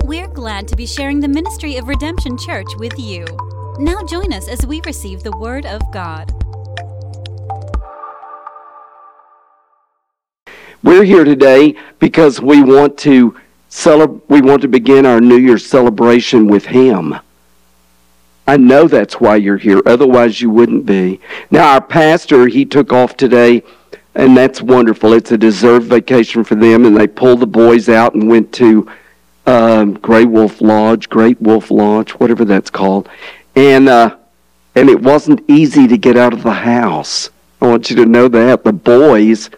We're glad to be sharing the ministry of Redemption Church with you. Now join us as we receive the Word of God. We're here today because we want to celeb- we want to begin our New Year's celebration with Him. I know that's why you're here. Otherwise, you wouldn't be. Now, our pastor, he took off today, and that's wonderful. It's a deserved vacation for them, and they pulled the boys out and went to um, Grey Wolf Lodge, Great Wolf Lodge, whatever that's called, and uh, and it wasn't easy to get out of the house. I want you to know that the boys.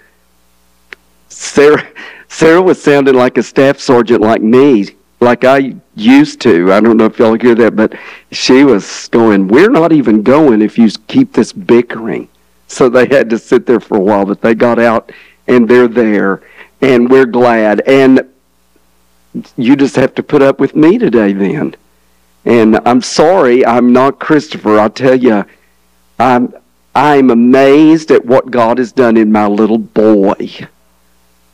Sarah, Sarah was sounding like a staff sergeant like me, like I used to. I don't know if y'all hear that, but she was going, We're not even going if you keep this bickering. So they had to sit there for a while, but they got out and they're there, and we're glad. And you just have to put up with me today then. And I'm sorry, I'm not Christopher. I'll tell you, I'm, I'm amazed at what God has done in my little boy.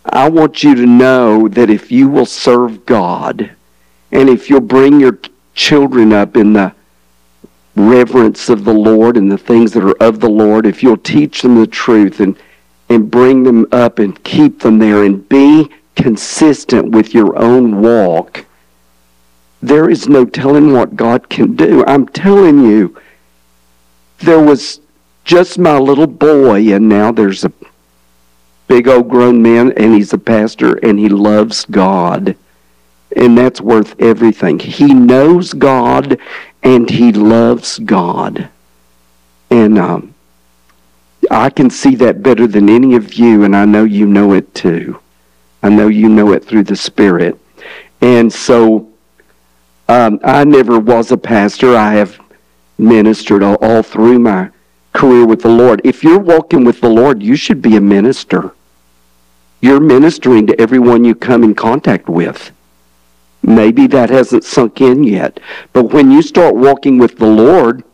I want you to know that if you will serve God, and if you'll bring your children up in the reverence of the Lord and the things that are of the Lord, if you'll teach them the truth and, and bring them up and keep them there and be consistent with your own walk, there is no telling what God can do. I'm telling you, there was just my little boy, and now there's a big old grown man, and he's a pastor, and he loves God. And that's worth everything. He knows God, and he loves God. And um, I can see that better than any of you, and I know you know it too. I know you know it through the Spirit. And so um, I never was a pastor. I have ministered all, all through my career with the Lord. If you're walking with the Lord, you should be a minister. You're ministering to everyone you come in contact with. Maybe that hasn't sunk in yet. But when you start walking with the Lord,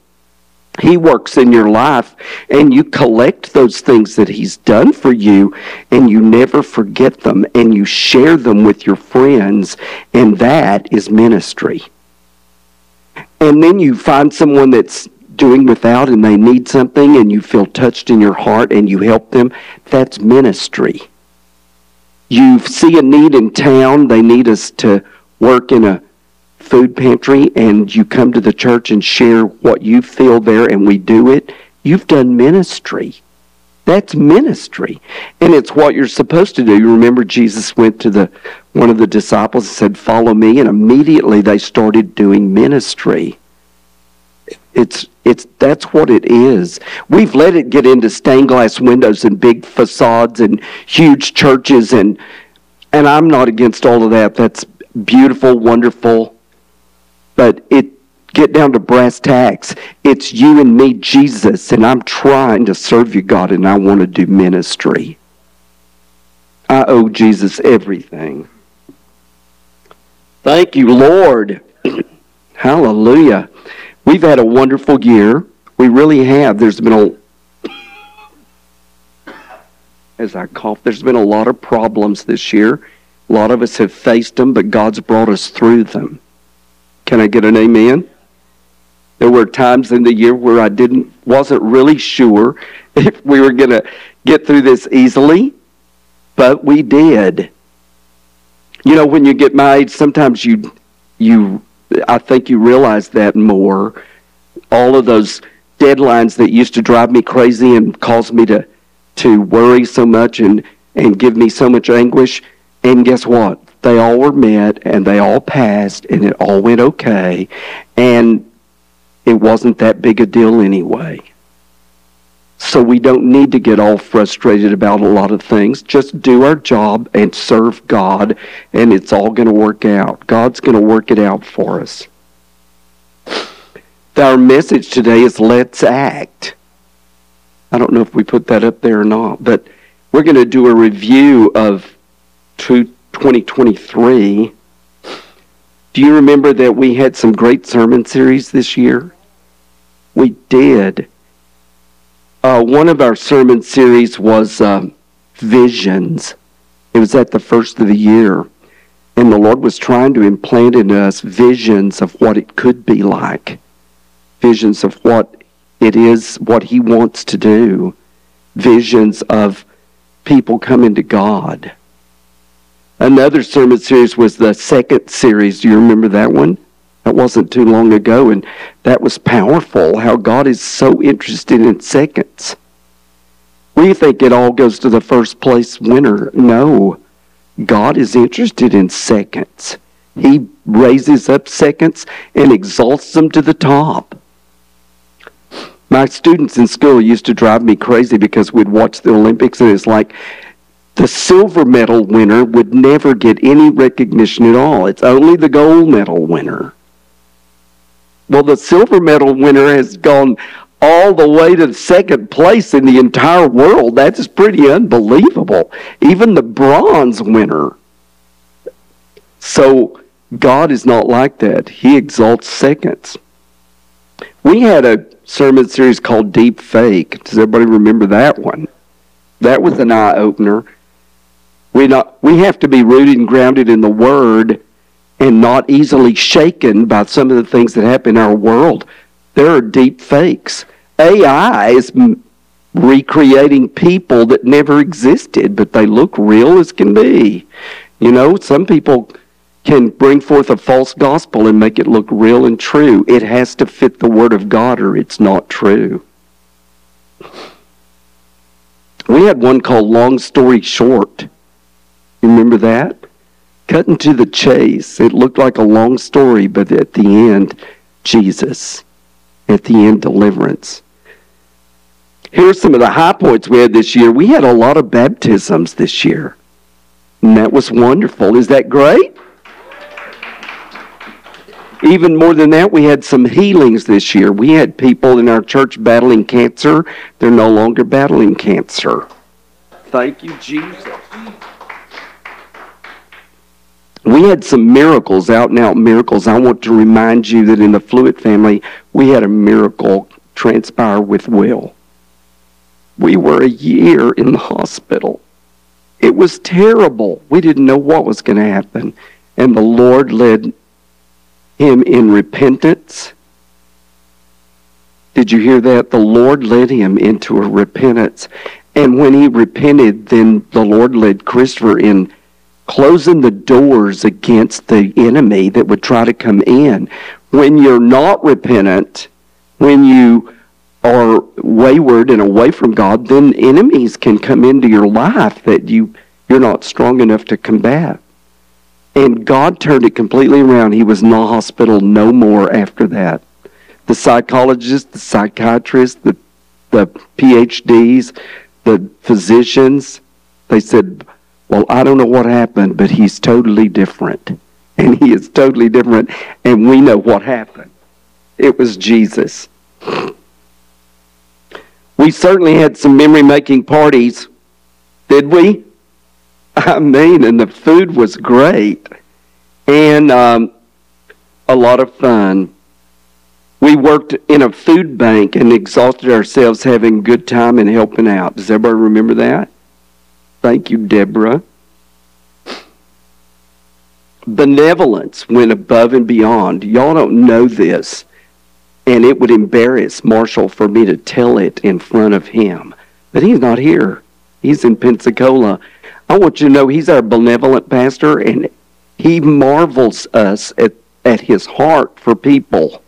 He works in your life and you collect those things that He's done for you and you never forget them and you share them with your friends and that is ministry. And then you find someone that's doing without and they need something and you feel touched in your heart and you help them. That's ministry. You see a need in town, they need us to work in a food pantry and you come to the church and share what you feel there and we do it, you've done ministry. That's ministry. And it's what you're supposed to do. You remember Jesus went to the one of the disciples and said, Follow me, and immediately they started doing ministry. It's it's that's what it is. We've let it get into stained glass windows and big facades and huge churches and and I'm not against all of that. That's beautiful, wonderful. But it get down to brass tacks. It's you and me, Jesus, and I'm trying to serve you, God, and I want to do ministry. I owe Jesus everything. Thank you, Lord. Hallelujah. We've had a wonderful year. We really have. There's been a as I cough, there's been a lot of problems this year. A lot of us have faced them, but God's brought us through them. Can I get an amen? There were times in the year where I didn't wasn't really sure if we were going to get through this easily, but we did. You know, when you get my age, sometimes you you I think you realize that more. All of those deadlines that used to drive me crazy and cause me to to worry so much and and give me so much anguish, and guess what? They all were met and they all passed and it all went okay. And it wasn't that big a deal anyway. So we don't need to get all frustrated about a lot of things. Just do our job and serve God, and it's all going to work out. God's going to work it out for us. Our message today is let's act. I don't know if we put that up there or not, but we're going to do a review of 2023. Do you remember that we had some great sermon series this year? We did. Uh, one of our sermon series was um, Visions. It was at the first of the year. And the Lord was trying to implant in us visions of what it could be like, visions of what it is, what He wants to do, visions of people coming to God. Another sermon series was the second series. Do you remember that one? That wasn't too long ago, and that was powerful how God is so interested in seconds. We think it all goes to the first place winner. No. God is interested in seconds. He raises up seconds and exalts them to the top. My students in school used to drive me crazy because we'd watch the Olympics and it's like the silver medal winner would never get any recognition at all. It's only the gold medal winner. Well, the silver medal winner has gone all the way to second place in the entire world. That's pretty unbelievable. Even the bronze winner. So God is not like that. He exalts seconds. We had a sermon series called Deep Fake. Does everybody remember that one? That was an eye opener. We not we have to be rooted and grounded in the Word and not easily shaken by some of the things that happen in our world. There are deep fakes. AI is recreating people that never existed, but they look real as can be. You know, some people can bring forth a false gospel and make it look real and true. It has to fit the Word of God or it's not true. We had one called Long Story Short. Remember that? Cutting to the chase. It looked like a long story, but at the end, Jesus. At the end, deliverance. Here are some of the high points we had this year. We had a lot of baptisms this year. And that was wonderful. Is that great? Even more than that, we had some healings this year. We had people in our church battling cancer. They're no longer battling cancer. Thank you, Jesus. We had some miracles, out and out miracles. I want to remind you that in the Fluid family, we had a miracle transpire with Will. We were a year in the hospital. It was terrible. We didn't know what was going to happen. And the Lord led him in repentance. Did you hear that? The Lord led him into a repentance. And when he repented, then the Lord led Christopher in closing the doors against the enemy that would try to come in. When you're not repentant, when you are wayward and away from God, then enemies can come into your life that you you're not strong enough to combat. And God turned it completely around. He was in the hospital no more after that. The psychologists, the psychiatrists, the the PhDs, the physicians, they said, Well, I don't know what happened, but he's totally different. And he is totally different. And we know what happened. It was Jesus. We certainly had some memory making parties, did we? I mean, and the food was great and um, a lot of fun. We worked in a food bank and exhausted ourselves having good time and helping out. Does everybody remember that? Thank you, Deborah. Benevolence went above and beyond. Y'all don't know this and it would embarrass Marshall for me to tell it in front of him. But he's not here. He's in Pensacola. I want you to know he's our benevolent pastor, and he marvels us at, at his heart for people.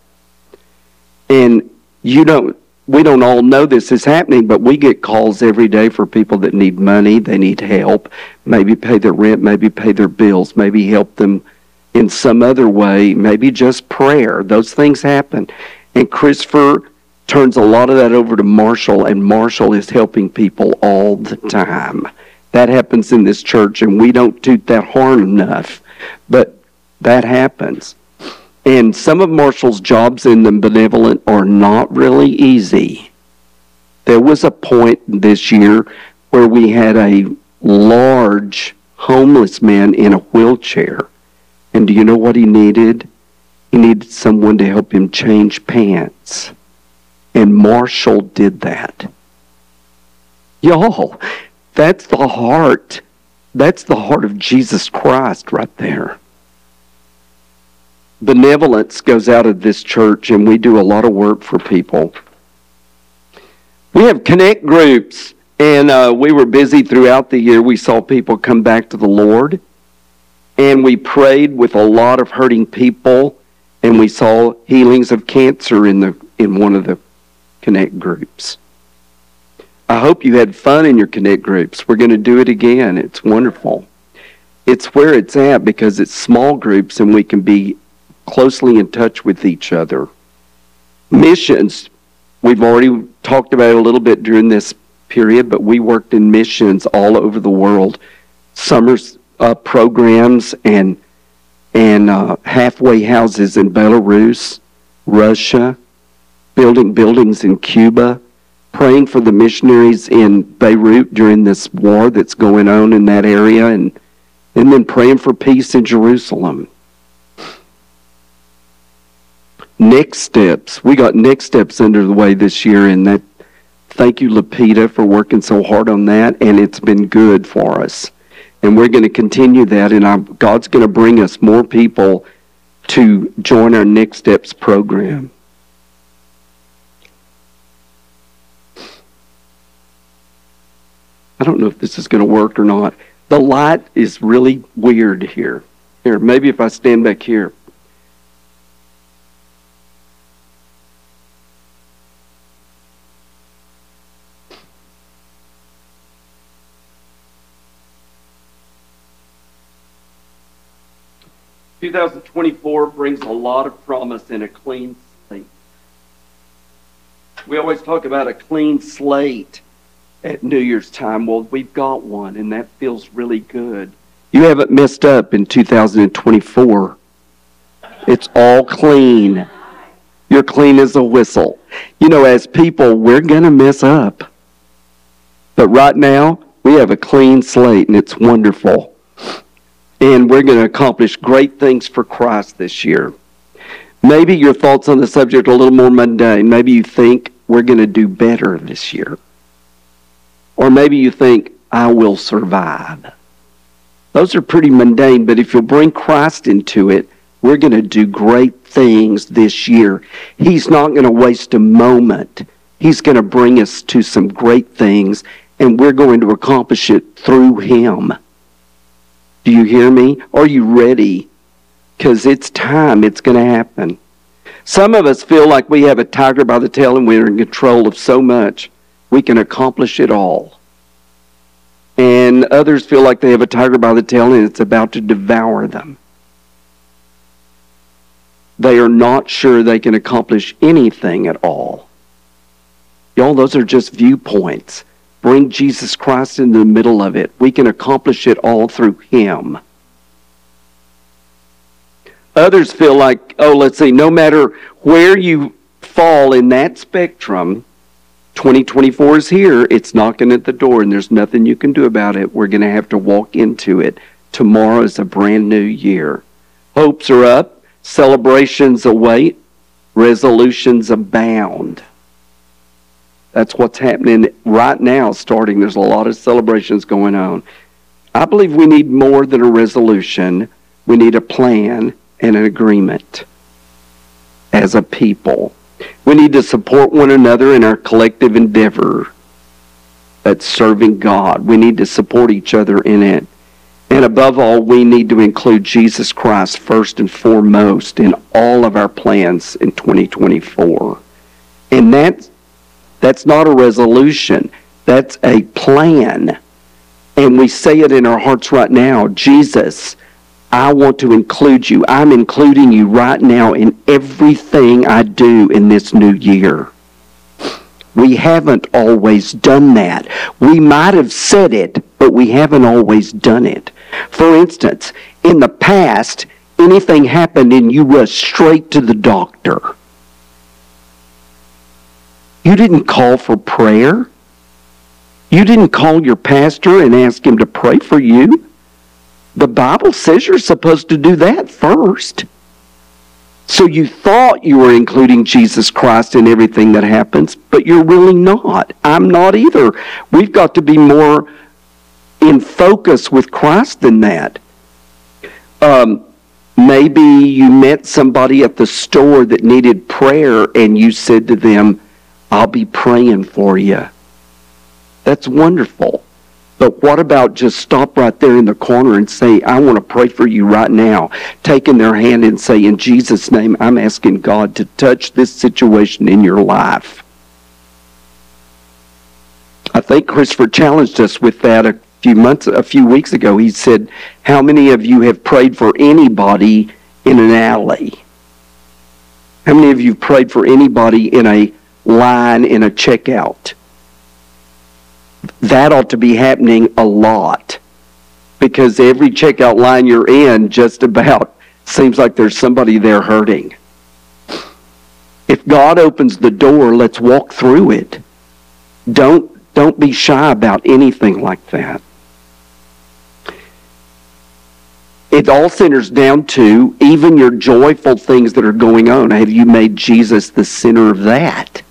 And you don't, we don't all know this is happening, but we get calls every day for people that need money, they need help, maybe pay their rent, maybe pay their bills, maybe help them in some other way, maybe just prayer. Those things happen. And Christopher turns a lot of that over to Marshall, and Marshall is helping people all the time. That happens in this church, and we don't toot that horn enough, but that happens. And some of Marshall's jobs in the benevolent are not really easy. There was a point this year where we had a large homeless man in a wheelchair. And do you know what he needed? He needed someone to help him change pants. And Marshall did that. Y'all, that's the heart That's the heart of Jesus Christ right there. Benevolence goes out of this church, and we do a lot of work for people. We have connect groups, and uh, we were busy throughout the year. We saw people come back to the Lord, and we prayed with a lot of hurting people, and we saw healings of cancer in the in one of the connect groups. I hope you had fun in your connect groups. We're going to do it again. It's wonderful. It's where it's at because it's small groups and we can be closely in touch with each other. Missions, we've already talked about a little bit during this period, but we worked in missions all over the world. Summer uh, programs and and uh, halfway houses in Belarus, Russia, building buildings in Cuba, praying for the missionaries in Beirut during this war that's going on in that area, and, and then praying for peace in Jerusalem. Next steps. We got next steps under the way this year, and that thank you, Lapita, for working so hard on that, and it's been good for us. And we're going to continue that, and God's going to bring us more people to join our Next Steps program. I don't know if this is going to work or not. The light is really weird here. Here, maybe if I stand back here. 2024 brings a lot of promise in a clean slate. We always talk about a clean slate at New Year's time. Well, we've got one, and that feels really good. You haven't messed up in 2024. It's all clean. You're clean as a whistle. You know, as people, we're going to mess up. But right now, we have a clean slate, and it's wonderful. And we're going to accomplish great things for Christ this year. Maybe your thoughts on the subject are a little more mundane. Maybe you think we're going to do better this year. Or maybe you think, I will survive. Those are pretty mundane, but if you'll bring Christ into it, we're going to do great things this year. He's not going to waste a moment. He's going to bring us to some great things, and we're going to accomplish it through Him. Do you hear me? Are you ready? Because it's time. It's going to happen. Some of us feel like we have a tiger by the tail and we're in control of so much we can accomplish it all. And others feel like they have a tiger by the tail and it's about to devour them. They are not sure they can accomplish anything at all. Y'all, those are just viewpoints. Bring Jesus Christ into the middle of it. We can accomplish it all through Him. Others feel like, oh, let's see, no matter where you fall in that spectrum, 2024 is here. It's knocking at the door, and there's nothing you can do about it. We're going to have to walk into it. Tomorrow is a brand new year. Hopes are up, celebrations await, resolutions abound. That's what's happening right now, starting. There's a lot of celebrations going on. I believe we need more than a resolution, we need a plan and an agreement as a people. We need to support one another in our collective endeavor that's serving God. We need to support each other in it. And above all, we need to include Jesus Christ first and foremost in all of our plans in 2024. And that, that's not a resolution, that's a plan. And we say it in our hearts right now Jesus, I want to include you. I'm including you right now in everything I do in this new year. We haven't always done that. We might have said it, but we haven't always done it. For instance, in the past, anything happened and you rushed straight to the doctor. You didn't call for prayer. You didn't call your pastor and ask him to pray for you. The Bible says you're supposed to do that first. So you thought you were including Jesus Christ in everything that happens, but you're really not. I'm not either. We've got to be more in focus with Christ than that. Um, maybe you met somebody at the store that needed prayer and you said to them, I'll be praying for you. That's wonderful. But what about just stop right there in the corner and say, I want to pray for you right now? Taking their hand and say, In Jesus' name, I'm asking God to touch this situation in your life. I think Christopher challenged us with that a few months, a few weeks ago. He said, How many of you have prayed for anybody in an alley? How many of you prayed for anybody in a line in a checkout? that ought to be happening a lot because every checkout line you're in just about seems like there's somebody there hurting. If God opens the door, let's walk through it. Don't don't be shy about anything like that. It all centers down to even your joyful things that are going on. Have you made Jesus the center of that?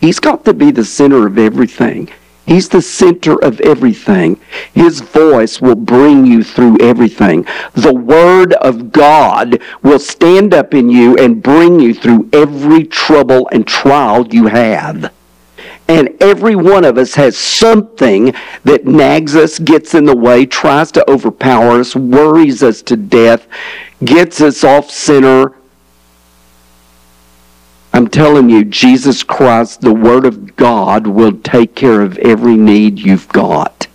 He's got to be the center of everything. He's the center of everything. His voice will bring you through everything. The Word of God will stand up in you and bring you through every trouble and trial you have. And every one of us has something that nags us, gets in the way, tries to overpower us, worries us to death, gets us off center, I'm telling you, Jesus Christ, the Word of God, will take care of every need you've got.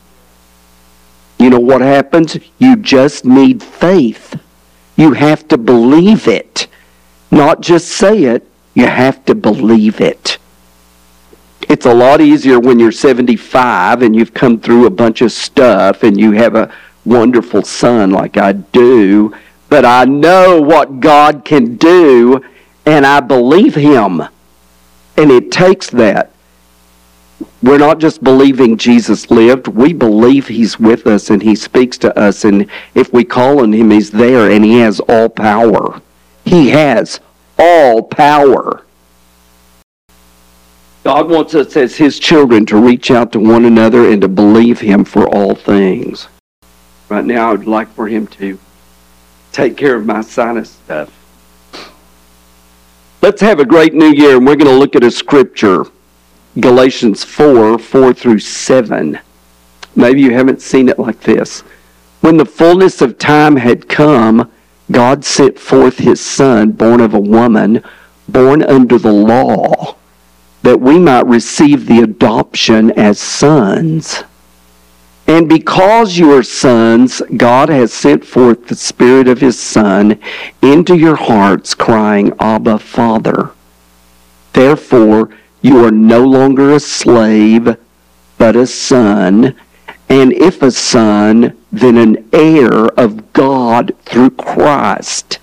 You know what happens? You just need faith. You have to believe it. Not just say it, you have to believe it. It's a lot easier when you're 75 and you've come through a bunch of stuff and you have a wonderful son like I do, but I know what God can do and I believe him. And it takes that. We're not just believing Jesus lived, we believe he's with us and he speaks to us. And if we call on him, he's there and he has all power. He has all power. God wants us as his children to reach out to one another and to believe him for all things. Right now, I would like for him to take care of my sinus stuff. Let's have a great new year, and we're going to look at a scripture Galatians 4 4 through 7. Maybe you haven't seen it like this. When the fullness of time had come, God sent forth his Son, born of a woman, born under the law, that we might receive the adoption as sons. And because you are sons, God has sent forth the Spirit of His Son into your hearts, crying, Abba, Father. Therefore, you are no longer a slave, but a son. And if a son, then an heir of God through Christ.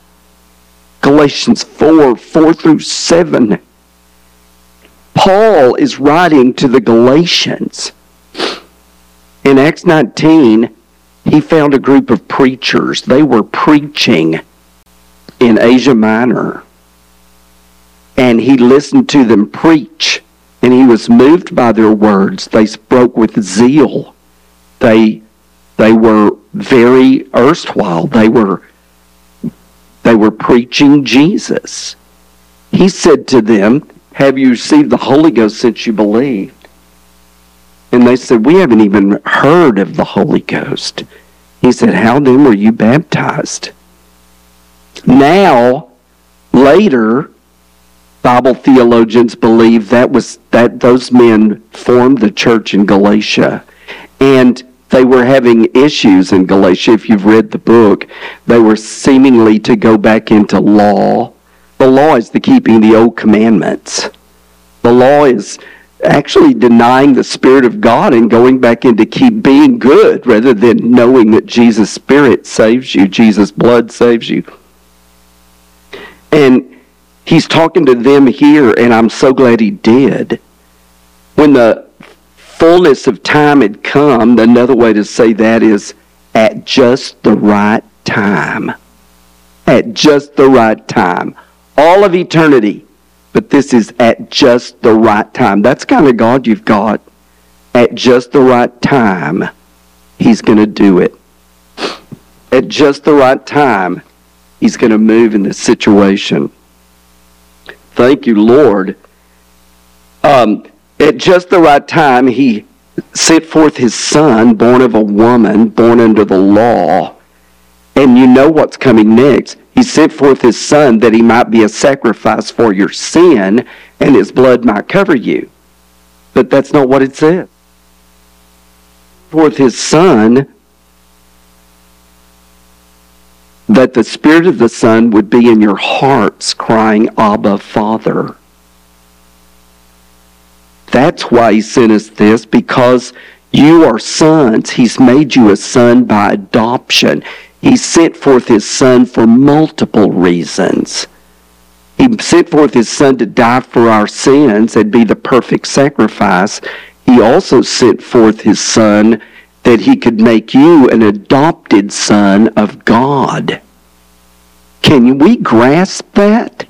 Galatians 4 4 through 7. Paul is writing to the Galatians in Acts 19, he found a group of preachers. They were preaching in Asia Minor. And he listened to them preach, and he was moved by their words. They spoke with zeal. They, they were very erstwhile. They were, they were preaching Jesus. He said to them, Have you received the Holy Ghost since you believed? And they said, We haven't even heard of the Holy Ghost. He said, How then were you baptized? Now, later, Bible theologians believe that was that those men formed the church in Galatia. And they were having issues in Galatia. If you've read the book, they were seemingly to go back into law. The law is the keeping the old commandments. The law is actually denying the Spirit of God and going back into keep being good rather than knowing that Jesus' Spirit saves you, Jesus' blood saves you. And he's talking to them here, and I'm so glad he did. When the fullness of time had come, another way to say that is at just the right time. At just the right time. All of eternity but this is at just the right time. That's kind of God you've got. At just the right time, He's going to do it. At just the right time, He's going to move in this situation. Thank you, Lord. Um, at just the right time, He sent forth His Son, born of a woman, born under the law. And you know what's coming next. He sent forth His Son that He might be a sacrifice for your sin, and His blood might cover you. But that's not what it says. Forth His Son that the Spirit of the Son would be in your hearts crying, Abba, Father. That's why he sent us this, because you are sons. He's made you a son by adoption. He sent forth his son for multiple reasons. He sent forth his son to die for our sins and be the perfect sacrifice. He also sent forth his son that he could make you an adopted son of God. Can we grasp that?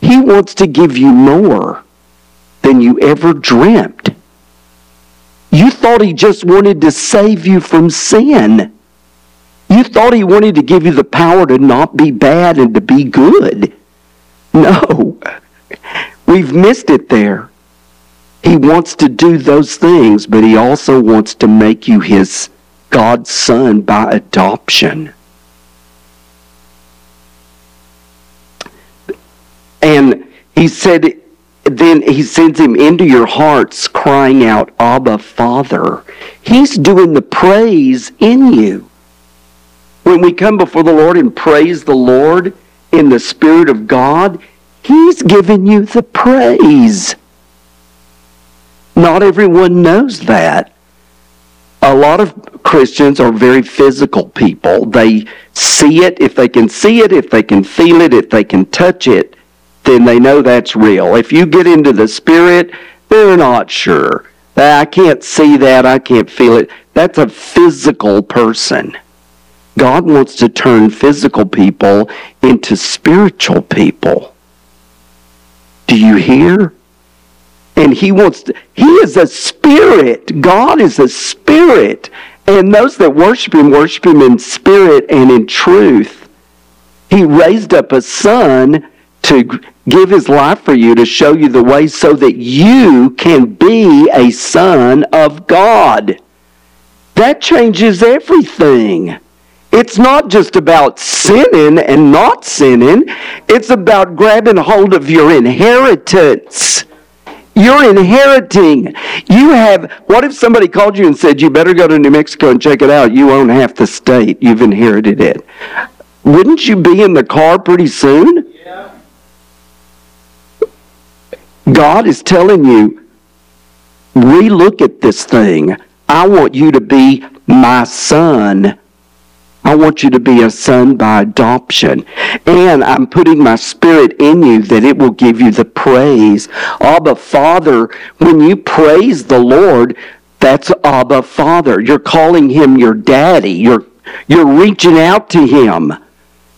He wants to give you more than you ever dreamt. You thought he just wanted to save you from sin. You thought he wanted to give you the power to not be bad and to be good. No, we've missed it there. He wants to do those things, but he also wants to make you his God's son by adoption. And he said, then he sends him into your hearts crying out, Abba, Father. He's doing the praise in you. When we come before the Lord and praise the Lord in the Spirit of God, He's giving you the praise. Not everyone knows that. A lot of Christians are very physical people. They see it if they can see it, if they can feel it, if they can touch it, then they know that's real. If you get into the Spirit, they're not sure. I can't see that, I can't feel it. That's a physical person. God wants to turn physical people into spiritual people. Do you hear? And he wants to, he is a spirit. God is a spirit. And those that worship him worship him in spirit and in truth. He raised up a son to give his life for you to show you the way so that you can be a son of God. That changes everything. It's not just about sinning and not sinning. It's about grabbing hold of your inheritance. You're inheriting. You have, what if somebody called you and said, you better go to New Mexico and check it out? You own half the state. You've inherited it. Wouldn't you be in the car pretty soon? Yeah. God is telling you, relook at this thing. I want you to be my son. I want you to be a son by adoption. And I'm putting my spirit in you that it will give you the praise. Abba Father, when you praise the Lord, that's Abba Father. You're calling him your daddy. You're, you're reaching out to him.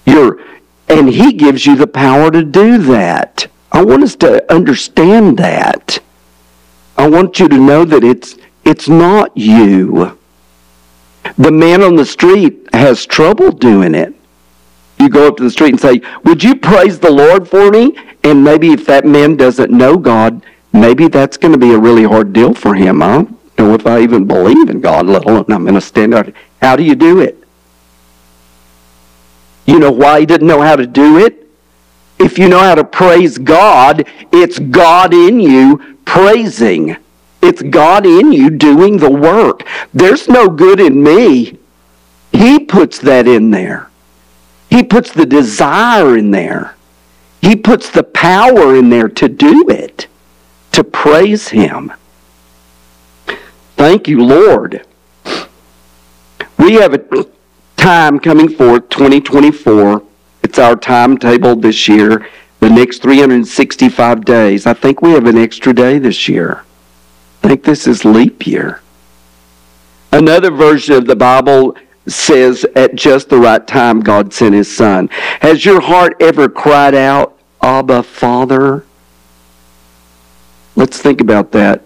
You're, and he gives you the power to do that. I want us to understand that. I want you to know that it's, it's not you. The man on the street has trouble doing it. You go up to the street and say, Would you praise the Lord for me? And maybe if that man doesn't know God, maybe that's going to be a really hard deal for him. I don't know if I even believe in God, let alone I'm going to stand out. How do you do it? You know why he didn't know how to do it? If you know how to praise God, it's God in you praising. It's God in you doing the work. There's no good in me. Puts that in there. He puts the desire in there. He puts the power in there to do it, to praise Him. Thank you, Lord. We have a time coming forth, 2024 it's our timetable this year, the next 365 days. I think we have an extra day this year. I think this is leap year. Another version of the Bible says, at just the right time, God sent his son. Has your heart ever cried out, Abba, Father? Let's think about that.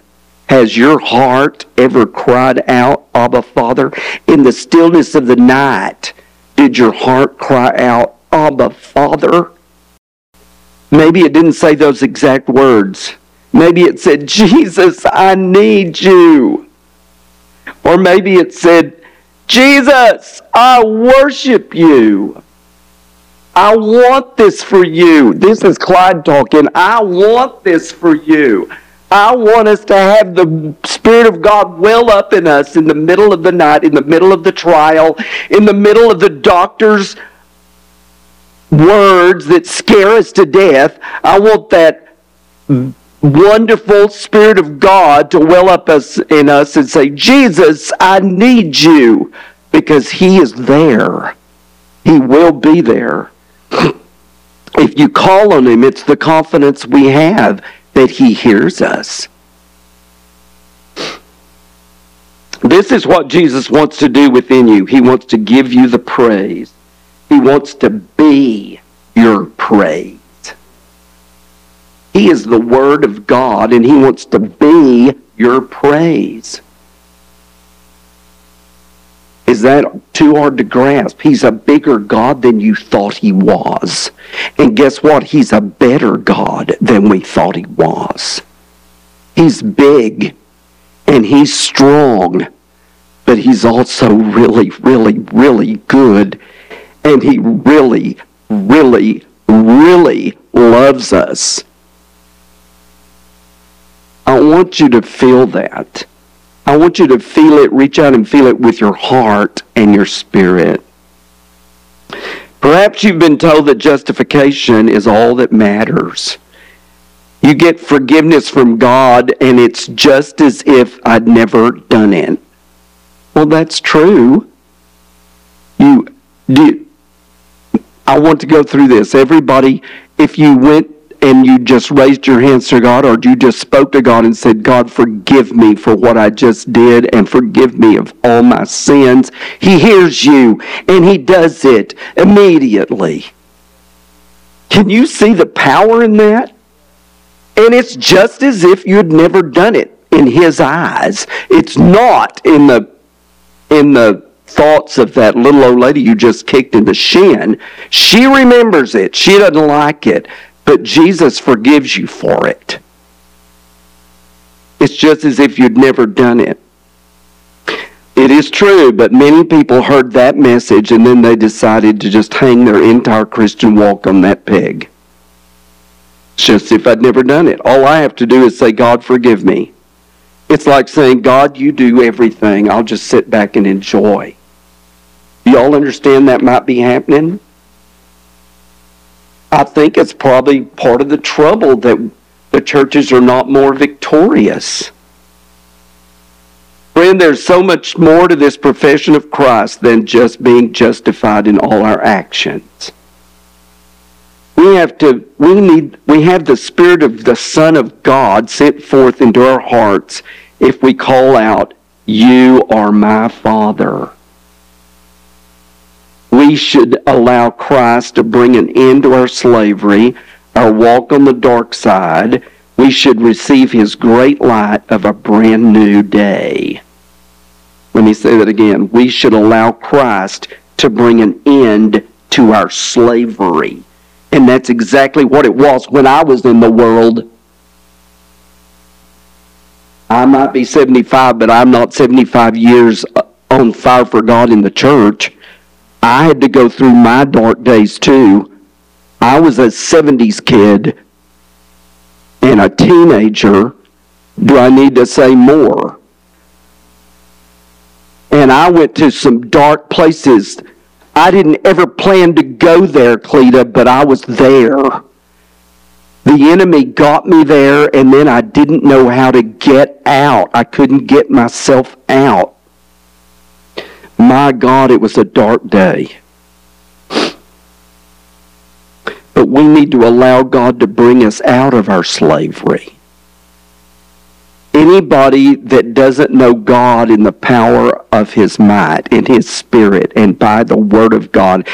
Has your heart ever cried out, Abba Father? In the stillness of the night, did your heart cry out, Abba Father? Maybe it didn't say those exact words. Maybe it said, Jesus, I need you. Or maybe it said, Jesus, I worship you. I want this for you. This is Clyde talking. I want this for you. I want us to have the Spirit of God well up in us in the middle of the night, in the middle of the trial, in the middle of the doctor's words that scare us to death. I want that wonderful Spirit of God to well up us in us and say, Jesus, I need you because He is there. He will be there. if you call on Him, it's the confidence we have that He hears us. This is what Jesus wants to do within you. He wants to give you the praise. He wants to be your praise. He is the Word of God, and He wants to be your praise. Is that too hard to grasp? He's a bigger God than you thought He was. And guess what? He's a better God than we thought He was. He's big and He's strong, but He's also really, really, really good. And He really, really, really loves us. I want you to feel that. I want you to feel it, reach out and feel it with your heart and your spirit. Perhaps you've been told that justification is all that matters. You get forgiveness from God, and it's just as if I'd never done it. Well, that's true. You do. I want to go through this. Everybody, if you went and you just raised your hands to God, or you just spoke to God and said, God, forgive me for what I just did and forgive me of all my sins. He hears you and He does it immediately. Can you see the power in that? And it's just as if you'd never done it in His eyes. It's not in the in the thoughts of that little old lady you just kicked in the shin. She remembers it. She doesn't like it but Jesus forgives you for it. It's just as if you'd never done it. It is true, but many people heard that message and then they decided to just hang their entire Christian walk on that peg. It's just if I'd never done it. All I have to do is say, God, forgive me. It's like saying, God, you do everything. I'll just sit back and enjoy. Y'all understand that might be happening? I think it's probably part of the trouble that the churches are not more victorious. Friend, there's so much more to this profession of Christ than just being justified in all our actions. We have to, we need, we have the Spirit of the Son of God sent forth into our hearts if we call out, You are my Father we should allow Christ to bring an end to our slavery, our walk on the dark side. We should receive his great light of a brand new day. Let me say that again. We should allow Christ to bring an end to our slavery. And that's exactly what it was when I was in the world. I might be 75, but I'm not 75 years uh, on fire for God in the church. I had to go through my dark days too. I was a 70s kid and a teenager. Do I need to say more? And I went to some dark places. I didn't ever plan to go there, Cleta, but I was there. The enemy got me there, and then I didn't know how to get out. I couldn't get myself out. My God, it was a dark day. But we need to allow God to bring us out of our slavery. Anybody that doesn't know God in the power of His might, in His Spirit, and by the Word of God,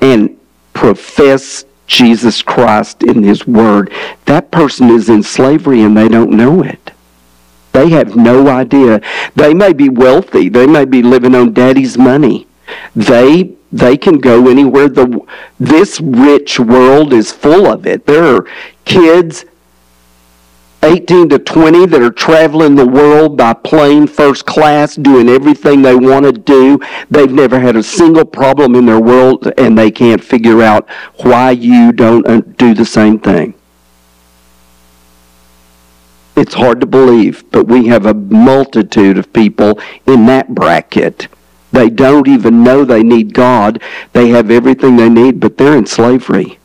and profess Jesus Christ in His Word, that person is in slavery and they don't know it. They have no idea. They may be wealthy. They may be living on daddy's money. They they can go anywhere. The this rich world is full of it. There are kids 18 to 20 that are traveling the world by plane first class, doing everything they want to do. They've never had a single problem in their world, and they can't figure out why you don't uh, do the same thing. It's hard to believe, but we have a multitude of people in that bracket. They don't even know they need God. They have everything they need, but they're in slavery.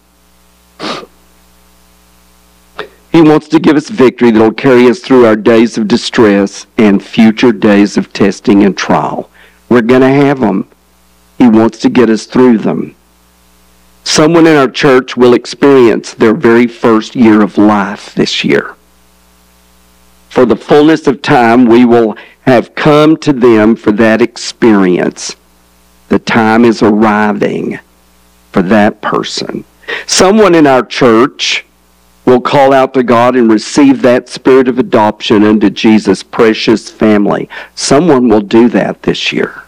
He wants to give us victory that will carry us through our days of distress and future days of testing and trial. We're going to have them. He wants to get us through them. Someone in our church will experience their very first year of life this year. For the fullness of time, we will have come to them for that experience. The time is arriving for that person. Someone in our church will call out to God and receive that spirit of adoption into Jesus' precious family. Someone will do that this year.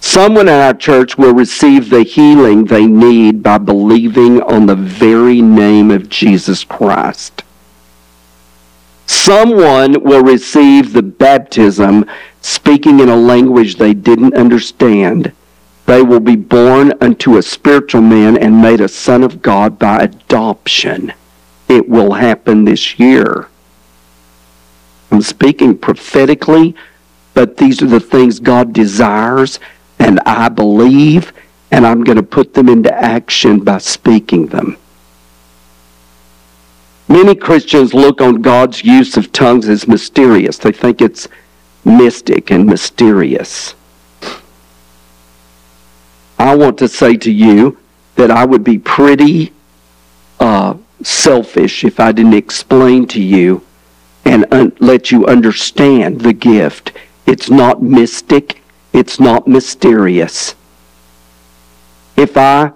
Someone in our church will receive the healing they need by believing on the very name of Jesus Christ. Someone will receive the baptism speaking in a language they didn't understand. They will be born unto a spiritual man and made a son of God by adoption. It will happen this year. I'm speaking prophetically, but these are the things God desires, and I believe, and I'm going to put them into action by speaking them. Many Christians look on God's use of tongues as mysterious. They think it's mystic and mysterious. I want to say to you that I would be pretty uh, selfish if I didn't explain to you and un- let you understand the gift. It's not mystic, it's not mysterious. If I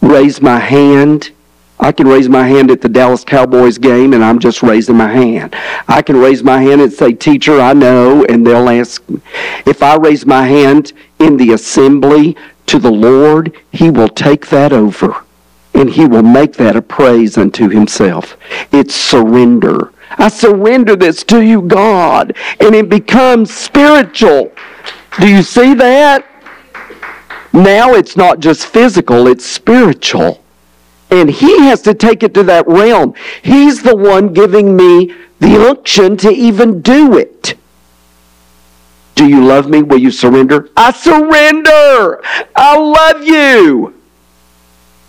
raise my hand I can raise my hand at the Dallas Cowboys game and I'm just raising my hand. I can raise my hand and say, Teacher, I know, and they'll ask. me. If I raise my hand in the assembly to the Lord, He will take that over and He will make that a praise unto Himself. It's surrender. I surrender this to you, God, and it becomes spiritual. Do you see that? Now it's not just physical, it's spiritual. And he has to take it to that realm. He's the one giving me the unction to even do it. Do you love me? Will you surrender? I surrender. I love you.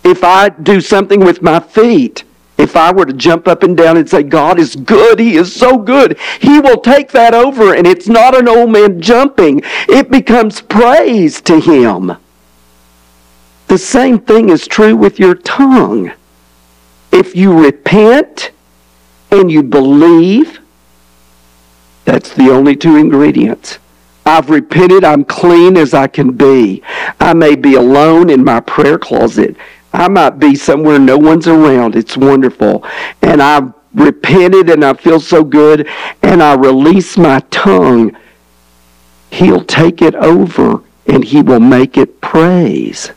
If I do something with my feet, if I were to jump up and down and say, God is good, He is so good, He will take that over and it's not an old man jumping. It becomes praise to Him. The same thing is true with your tongue. If you repent and you believe, that's the only two ingredients. I've repented. I'm clean as I can be. I may be alone in my prayer closet. I might be somewhere no one's around. It's wonderful. And I've repented and I feel so good and I release my tongue. He'll take it over and he will make it praise.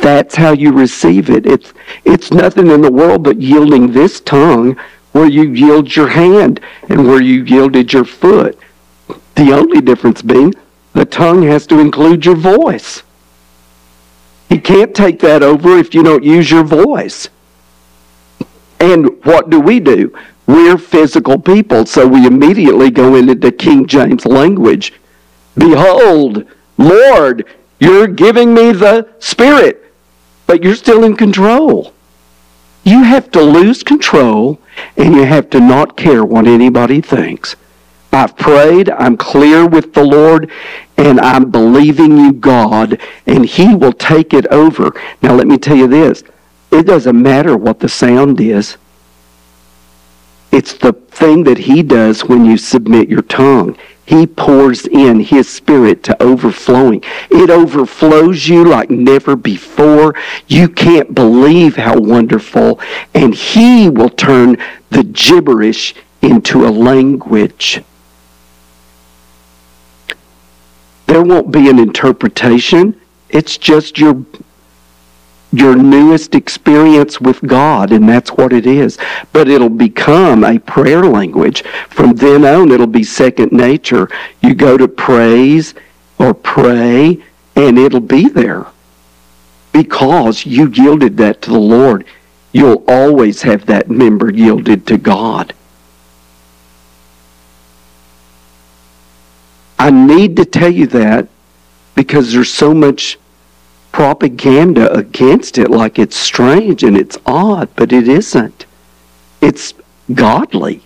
That's how you receive it. It's, it's nothing in the world but yielding this tongue where you yield your hand and where you yielded your foot. The only difference being the tongue has to include your voice. He can't take that over if you don't use your voice. And what do we do? We're physical people, so we immediately go into the King James language. Behold, Lord, you're giving me the Spirit but you're still in control. You have to lose control and you have to not care what anybody thinks. I've prayed, I'm clear with the Lord, and I'm believing you, God, and He will take it over. Now, let me tell you this it doesn't matter what the sound is, it's the thing that He does when you submit your tongue. He pours in His Spirit to overflowing. It overflows you like never before. You can't believe how wonderful. And He will turn the gibberish into a language. There won't be an interpretation. It's just your your newest experience with God, and that's what it is. But it'll become a prayer language. From then on, it'll be second nature. You go to praise or pray, and it'll be there because you yielded that to the Lord. You'll always have that member yielded to God. I need to tell you that because there's so much propaganda against it like it's strange and it's odd, but it isn't. It's godly.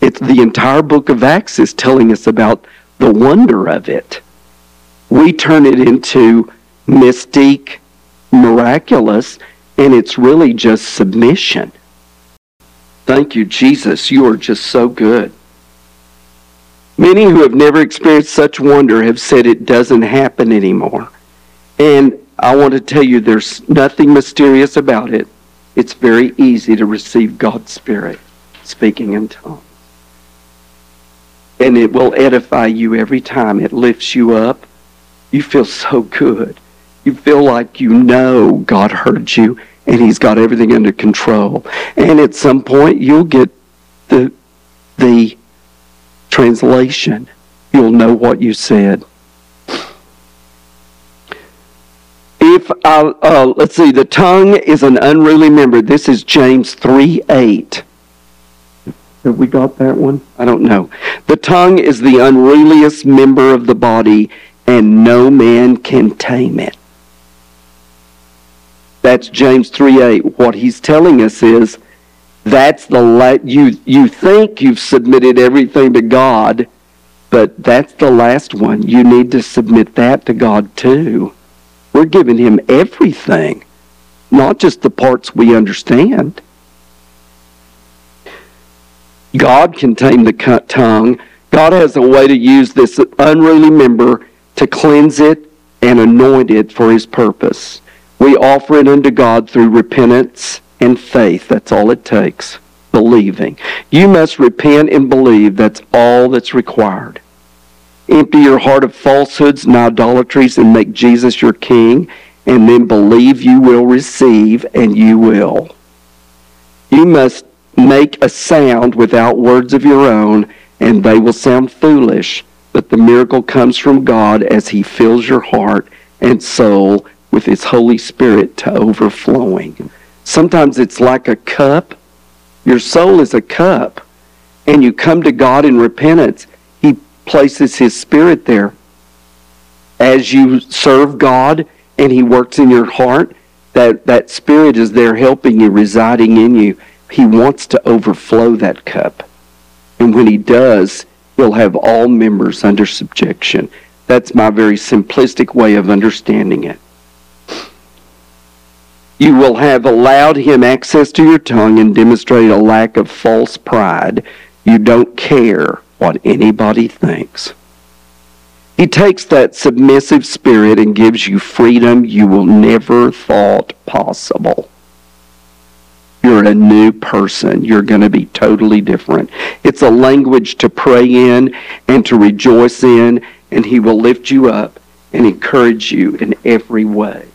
It's the entire book of Acts is telling us about the wonder of it. We turn it into mystique, miraculous, and it's really just submission. Thank you, Jesus. You are just so good. Many who have never experienced such wonder have said it doesn't happen anymore. And I want to tell you there's nothing mysterious about it. It's very easy to receive God's Spirit speaking in tongues. And it will edify you every time. It lifts you up. You feel so good. You feel like you know God heard you and He's got everything under control. And at some point, you'll get the, the translation. You'll know what you said. If uh, uh, let's see, the tongue is an unruly member. This is James three eight. Have we got that one? I don't know. The tongue is the unruliest member of the body, and no man can tame it. That's James 3 8. What he's telling us is that's the la- you you think you've submitted everything to God, but that's the last one. You need to submit that to God too. We're giving him everything, not just the parts we understand. God can tame the tongue. God has a way to use this unruly member to cleanse it and anoint it for his purpose. We offer it unto God through repentance and faith. That's all it takes. Believing. You must repent and believe. That's all that's required. Empty your heart of falsehoods and idolatries and make Jesus your king, and then believe you will receive, and you will. You must make a sound without words of your own, and they will sound foolish, but the miracle comes from God as He fills your heart and soul with His Holy Spirit to overflowing. Sometimes it's like a cup. Your soul is a cup, and you come to God in repentance places His Spirit there. As you serve God and He works in your heart, that, that Spirit is there helping you, residing in you. He wants to overflow that cup. And when He does, He'll have all members under subjection. That's my very simplistic way of understanding it. You will have allowed him access to your tongue and demonstrate a lack of false pride. You don't care what anybody thinks. He takes that submissive spirit and gives you freedom you will never thought possible. You're a new person. You're going to be totally different. It's a language to pray in and to rejoice in, and He will lift you up and encourage you in every way.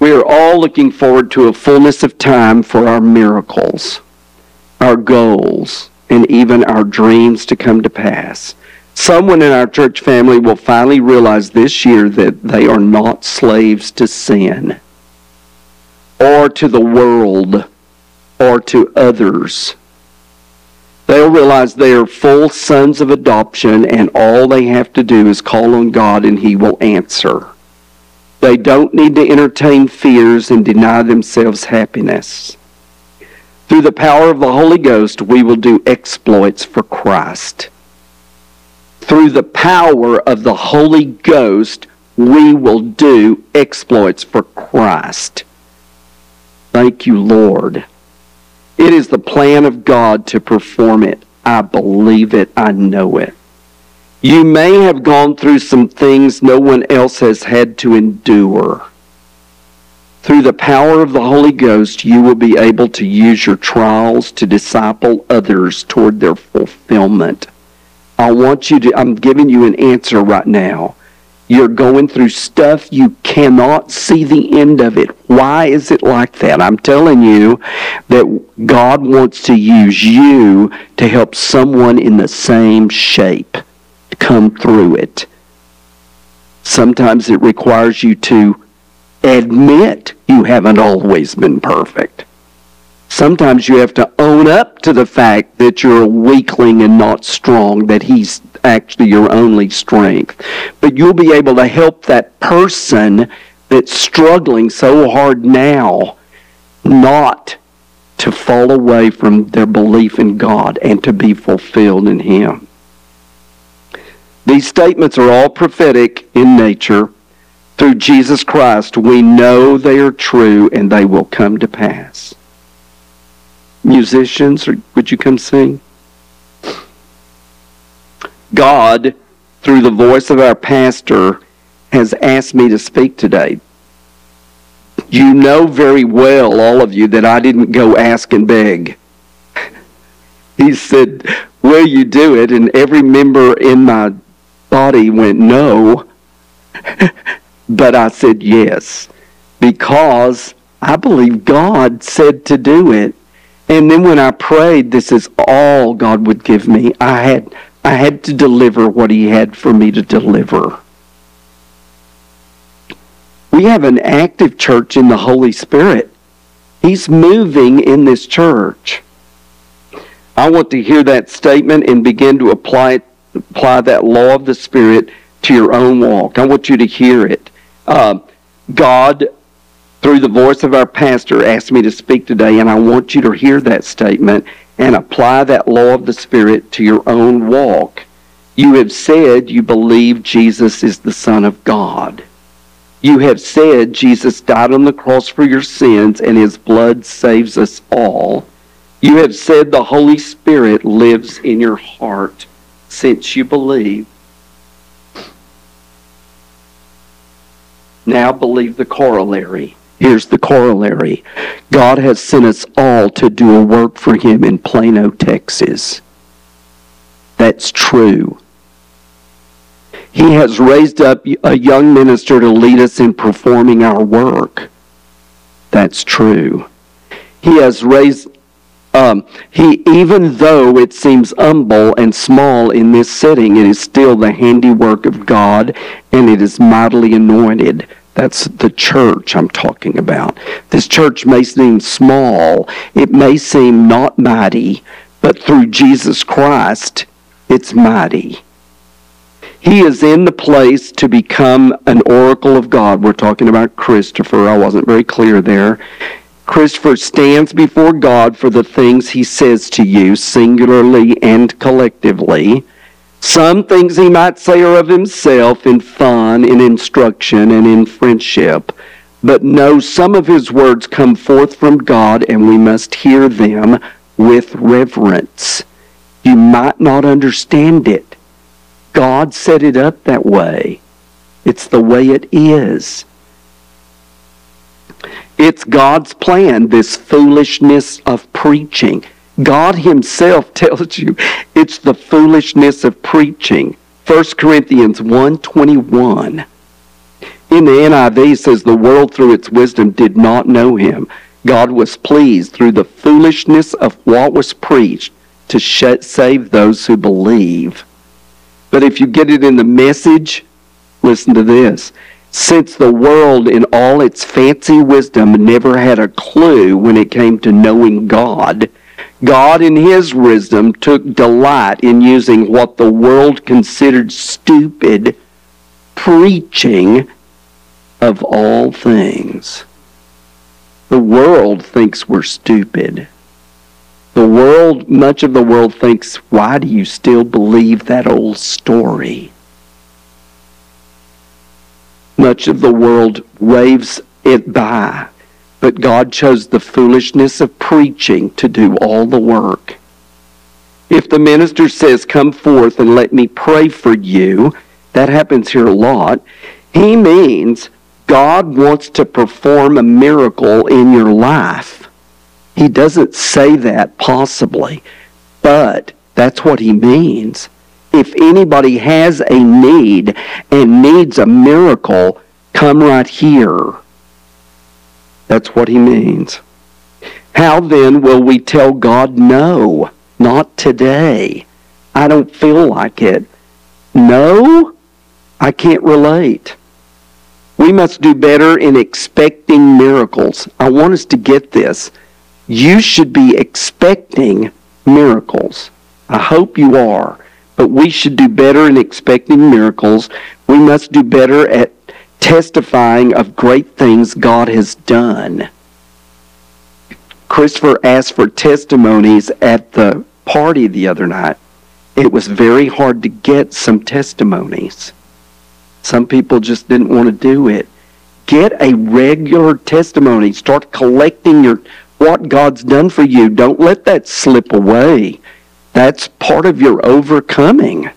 We are all looking forward to a fullness of time for our miracles our goals, and even our dreams to come to pass. Someone in our church family will finally realize this year that they are not slaves to sin or to the world or to others. They'll realize they are full sons of adoption and all they have to do is call on God and He will answer. They don't need to entertain fears and deny themselves happiness. Through the power of the Holy Ghost, we will do exploits for Christ. Through the power of the Holy Ghost, we will do exploits for Christ. Thank you, Lord. It is the plan of God to perform it. I believe it. I know it. You may have gone through some things no one else has had to endure through the power of the Holy Ghost, you will be able to use your trials to disciple others toward their fulfillment. I want you to, I'm giving you an answer right now. You're going through stuff you cannot see the end of it. Why is it like that? I'm telling you that God wants to use you to help someone in the same shape come through it. Sometimes it requires you to admit you haven't always been perfect. Sometimes you have to own up to the fact that you're a weakling and not strong, that He's actually your only strength. But you'll be able to help that person that's struggling so hard now not to fall away from their belief in God and to be fulfilled in Him. These statements are all prophetic in nature through Jesus Christ, we know they are true and they will come to pass. Musicians, would you come sing? God, through the voice of our pastor, has asked me to speak today. You know very well, all of you, that I didn't go ask and beg. He said, Will you do it? And every member in my body went, No. But I said yes because I believe God said to do it. And then when I prayed, this is all God would give me. I had I had to deliver what he had for me to deliver. We have an active church in the Holy Spirit. He's moving in this church. I want to hear that statement and begin to apply apply that law of the Spirit to your own walk. I want you to hear it. Uh, God, through the voice of our pastor, asked me to speak today, and I want you to hear that statement and apply that law of the Spirit to your own walk. You have said you believe Jesus is the Son of God. You have said Jesus died on the cross for your sins and his blood saves us all. You have said the Holy Spirit lives in your heart since you believe. Now believe the corollary. Here's the corollary God has sent us all to do a work for Him in Plano, Texas. That's true. He has raised up a young minister to lead us in performing our work. That's true. He has raised um, he, even though it seems humble and small in this setting, it is still the handiwork of God, and it is mightily anointed. That's the church I'm talking about. This church may seem small, it may seem not mighty, but through Jesus Christ, it's mighty. He is in the place to become an oracle of God. We're talking about Christopher. I wasn't very clear there. Christopher stands before God for the things he says to you, singularly and collectively. Some things he might say are of himself in fun, in instruction, and in friendship. But no, some of his words come forth from God, and we must hear them with reverence. You might not understand it. God set it up that way. It's the way it is. It's God's plan, this foolishness of preaching. God himself tells you it's the foolishness of preaching. 1 Corinthians 1.21 In the NIV says the world through its wisdom did not know him. God was pleased through the foolishness of what was preached to save those who believe. But if you get it in the message, listen to this. Since the world, in all its fancy wisdom, never had a clue when it came to knowing God, God, in His wisdom, took delight in using what the world considered stupid preaching of all things. The world thinks we're stupid. The world, much of the world thinks, why do you still believe that old story? Much of the world waves it by, but God chose the foolishness of preaching to do all the work. If the minister says, Come forth and let me pray for you, that happens here a lot. He means, God wants to perform a miracle in your life. He doesn't say that possibly, but that's what he means. If anybody has a need and needs a miracle, come right here. That's what he means. How then will we tell God no? Not today. I don't feel like it. No? I can't relate. We must do better in expecting miracles. I want us to get this. You should be expecting miracles. I hope you are. But we should do better in expecting miracles. We must do better at testifying of great things God has done. Christopher asked for testimonies at the party the other night. It was very hard to get some testimonies. Some people just didn't want to do it. Get a regular testimony. Start collecting your what God's done for you. Don't let that slip away. That's part of your overcoming.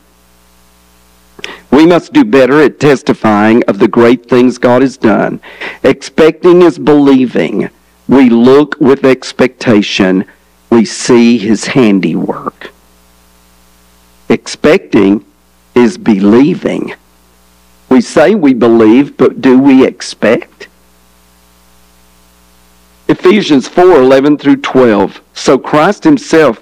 We must do better at testifying of the great things God has done. Expecting is believing. We look with expectation. We see his handiwork. Expecting is believing. We say we believe, but do we expect? Ephesians 4 11 through 12. So Christ himself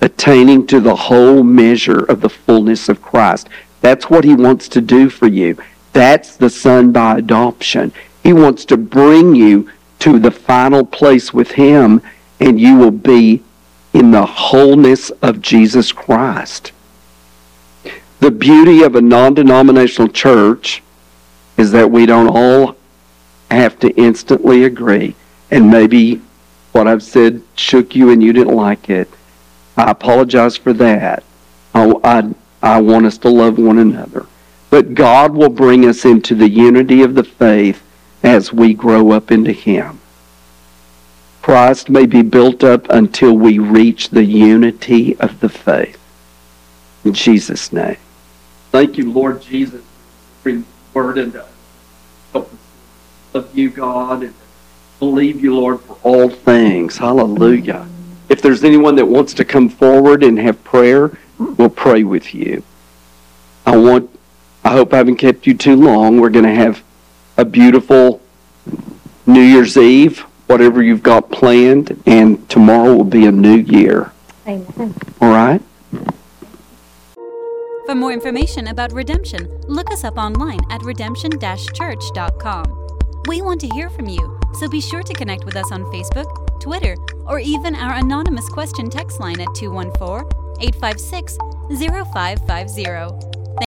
attaining to the whole measure of the fullness of Christ. That's what he wants to do for you. That's the Son by adoption. He wants to bring you to the final place with Him, and you will be in the wholeness of Jesus Christ. The beauty of a non denominational church is that we don't all have to instantly agree. And maybe what I've said shook you and you didn't like it. I apologize for that. I, I, I want us to love one another. But God will bring us into the unity of the faith as we grow up into Him. Christ may be built up until we reach the unity of the faith. In Jesus' name. Thank you, Lord Jesus, for your word and help us love you, God, and believe you, Lord, for all things. Hallelujah. If there's anyone that wants to come forward and have prayer, we'll pray with you. I want I hope I haven't kept you too long. We're going to have a beautiful New Year's Eve, whatever you've got planned, and tomorrow will be a new year. Amen. All right? For more information about redemption, look us up online at redemption church.com. We want to hear from you, so be sure to connect with us on Facebook, Twitter, or even our anonymous question text line at 214 856 0550.